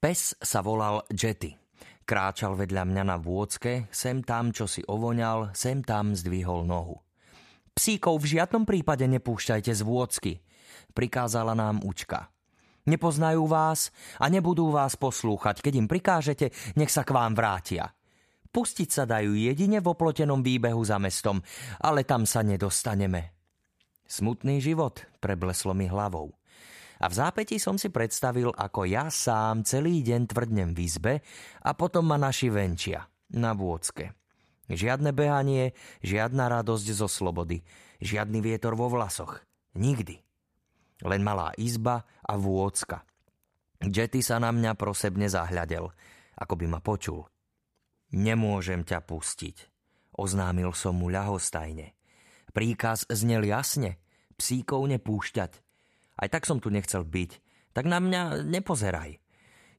Pes sa volal Jetty. Kráčal vedľa mňa na vôcke, sem tam, čo si ovoňal, sem tam zdvihol nohu. Psíkov v žiadnom prípade nepúšťajte z vôcky, prikázala nám učka. Nepoznajú vás a nebudú vás poslúchať. Keď im prikážete, nech sa k vám vrátia. Pustiť sa dajú jedine v oplotenom výbehu za mestom, ale tam sa nedostaneme. Smutný život, prebleslo mi hlavou. A v zápäti som si predstavil, ako ja sám celý deň tvrdnem v izbe a potom ma naši venčia na vôcke. Žiadne behanie, žiadna radosť zo slobody, žiadny vietor vo vlasoch. Nikdy. Len malá izba a vôcka. Jetty sa na mňa prosebne zahľadel, ako by ma počul. Nemôžem ťa pustiť, oznámil som mu ľahostajne. Príkaz znel jasne, psíkov nepúšťať. Aj tak som tu nechcel byť, tak na mňa nepozeraj.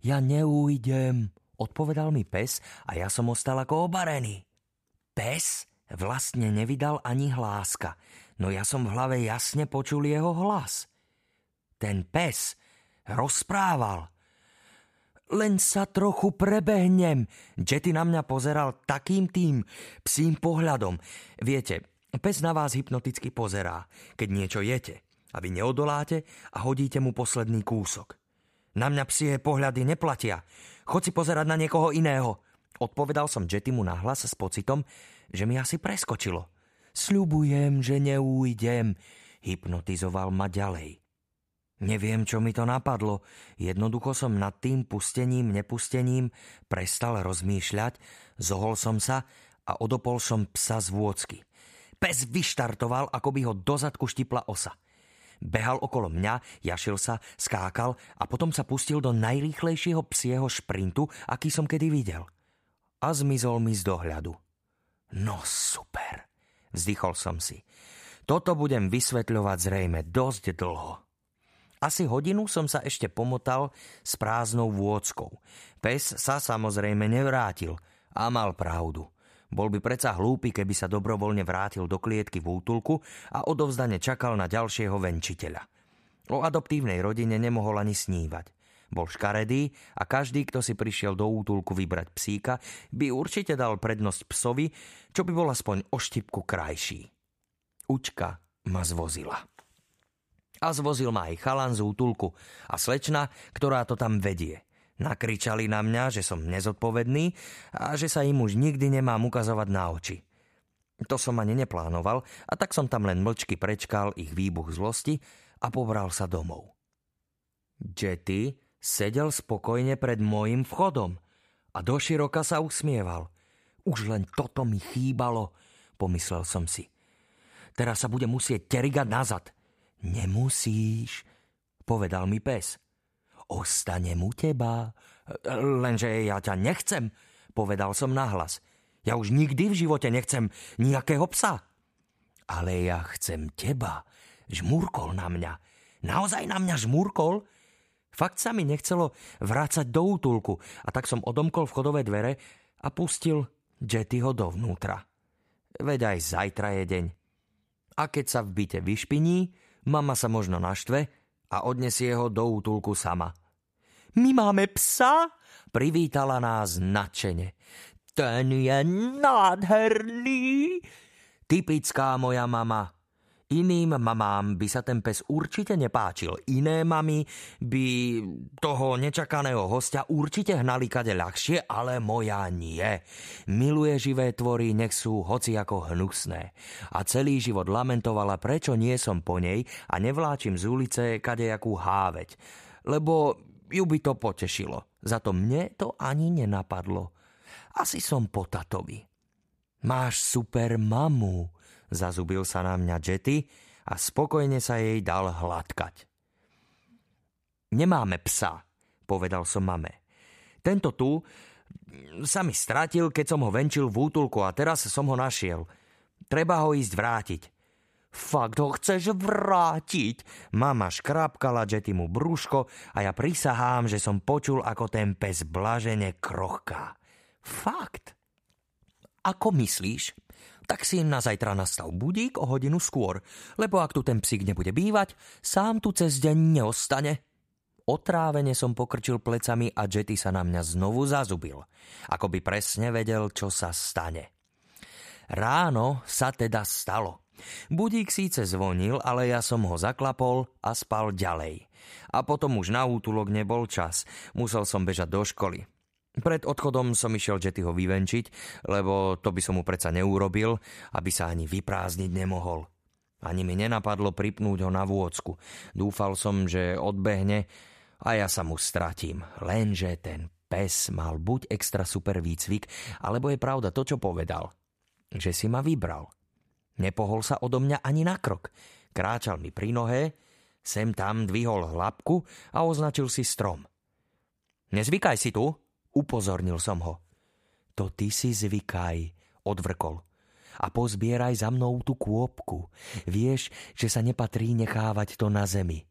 Ja neújdem, odpovedal mi pes a ja som ostal ako obarený. Pes vlastne nevydal ani hláska, no ja som v hlave jasne počul jeho hlas. Ten pes rozprával. Len sa trochu prebehnem. Jetty na mňa pozeral takým tým psím pohľadom. Viete, pes na vás hypnoticky pozerá, keď niečo jete. A vy neodoláte a hodíte mu posledný kúsok. Na mňa psie pohľady neplatia. Chod si pozerať na niekoho iného. Odpovedal som Jetty mu nahlas s pocitom, že mi asi preskočilo. Sľubujem, že neújdem. Hypnotizoval ma ďalej. Neviem, čo mi to napadlo. Jednoducho som nad tým pustením, nepustením prestal rozmýšľať, zohol som sa a odopol som psa z vôcky. Pes vyštartoval, ako by ho do zadku štipla osa. Behal okolo mňa, jašil sa, skákal a potom sa pustil do najrýchlejšieho psieho šprintu, aký som kedy videl. A zmizol mi z dohľadu. No super, vzdychol som si. Toto budem vysvetľovať zrejme dosť dlho. Asi hodinu som sa ešte pomotal s prázdnou vôckou. Pes sa samozrejme nevrátil a mal pravdu. Bol by predsa hlúpy, keby sa dobrovoľne vrátil do klietky v útulku a odovzdane čakal na ďalšieho venčiteľa. O adoptívnej rodine nemohol ani snívať. Bol škaredý a každý, kto si prišiel do útulku vybrať psíka, by určite dal prednosť psovi, čo by bol aspoň o štipku krajší. Učka ma zvozila a zvozil ma aj chalan z útulku a slečna, ktorá to tam vedie. Nakričali na mňa, že som nezodpovedný a že sa im už nikdy nemám ukazovať na oči. To som ani neplánoval a tak som tam len mlčky prečkal ich výbuch zlosti a pobral sa domov. Jetty sedel spokojne pred môjim vchodom a doširoka sa usmieval. Už len toto mi chýbalo, pomyslel som si. Teraz sa bude musieť terigať nazad – Nemusíš, povedal mi pes. Ostanem u teba. Lenže ja ťa nechcem, povedal som nahlas. Ja už nikdy v živote nechcem nejakého psa. Ale ja chcem teba. Žmúrkol na mňa. Naozaj na mňa žmúrkol? Fakt sa mi nechcelo vrácať do útulku a tak som odomkol vchodové dvere a pustil Jettyho dovnútra. Veď aj zajtra je deň. A keď sa v byte vyšpiní, Mama sa možno naštve a odnesie ho do útulku sama. My máme psa? Privítala nás nadšene. Ten je nádherný. Typická moja mama, Iným mamám by sa ten pes určite nepáčil. Iné mamy by toho nečakaného hostia určite hnali kade ľahšie, ale moja nie. Miluje živé tvory, nech sú hoci ako hnusné. A celý život lamentovala, prečo nie som po nej a nevláčim z ulice kadejakú háveť. Lebo ju by to potešilo. Za to mne to ani nenapadlo. Asi som po tatovi. Máš super mamu, Zazubil sa na mňa Jetty a spokojne sa jej dal hladkať. Nemáme psa, povedal som mame. Tento tu sa mi stratil, keď som ho venčil v útulku a teraz som ho našiel. Treba ho ísť vrátiť. Fakt ho chceš vrátiť? Mama škrápkala Jettymu brúško a ja prisahám, že som počul, ako ten pes blažene krochká. Fakt? Ako myslíš? tak si na zajtra nastav budík o hodinu skôr, lebo ak tu ten psík nebude bývať, sám tu cez deň neostane. Otrávene som pokrčil plecami a Jetty sa na mňa znovu zazubil. Ako by presne vedel, čo sa stane. Ráno sa teda stalo. Budík síce zvonil, ale ja som ho zaklapol a spal ďalej. A potom už na útulok nebol čas. Musel som bežať do školy. Pred odchodom som išiel Jettyho vyvenčiť, lebo to by som mu predsa neurobil, aby sa ani vyprázdniť nemohol. Ani mi nenapadlo pripnúť ho na vôcku. Dúfal som, že odbehne a ja sa mu stratím. Lenže ten pes mal buď extra super výcvik, alebo je pravda to, čo povedal. Že si ma vybral. Nepohol sa odo mňa ani na krok. Kráčal mi pri nohe, sem tam dvihol hlapku a označil si strom. Nezvykaj si tu, Upozornil som ho. To ty si zvykaj, odvrkol. A pozbieraj za mnou tú kôpku. Vieš, že sa nepatrí nechávať to na zemi.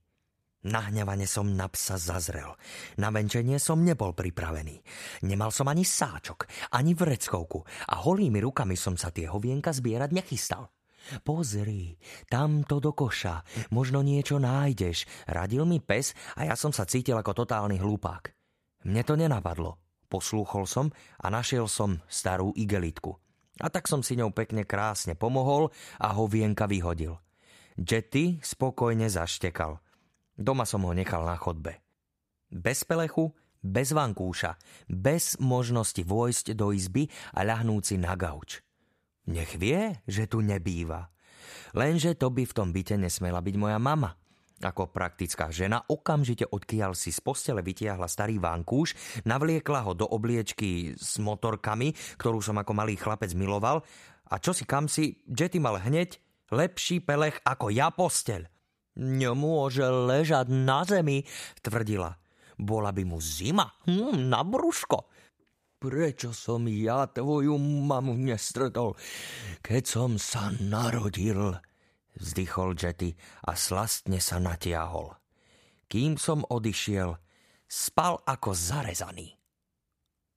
Nahňavane som na psa zazrel. Na venčenie som nebol pripravený. Nemal som ani sáčok, ani vreckovku a holými rukami som sa tie hovienka zbierať nechystal. Pozri, tamto do koša, možno niečo nájdeš, radil mi pes a ja som sa cítil ako totálny hlupák. Mne to nenapadlo. Poslúchol som a našiel som starú igelitku. A tak som si ňou pekne krásne pomohol a ho vienka vyhodil. Jetty spokojne zaštekal. Doma som ho nechal na chodbe. Bez pelechu, bez vankúša, bez možnosti vojsť do izby a ľahnúci na gauč. Nech vie, že tu nebýva. Lenže to by v tom byte nesmela byť moja mama. Ako praktická žena okamžite odkiaľ si z postele vytiahla starý vankúš, navliekla ho do obliečky s motorkami, ktorú som ako malý chlapec miloval a čo si kam si, Jetty mal hneď lepší pelech ako ja posteľ. Nemôže ležať na zemi, tvrdila. Bola by mu zima, hm, na brúško. Prečo som ja tvoju mamu nestretol, keď som sa narodil? vzdychol Jetty a slastne sa natiahol. Kým som odišiel, spal ako zarezaný.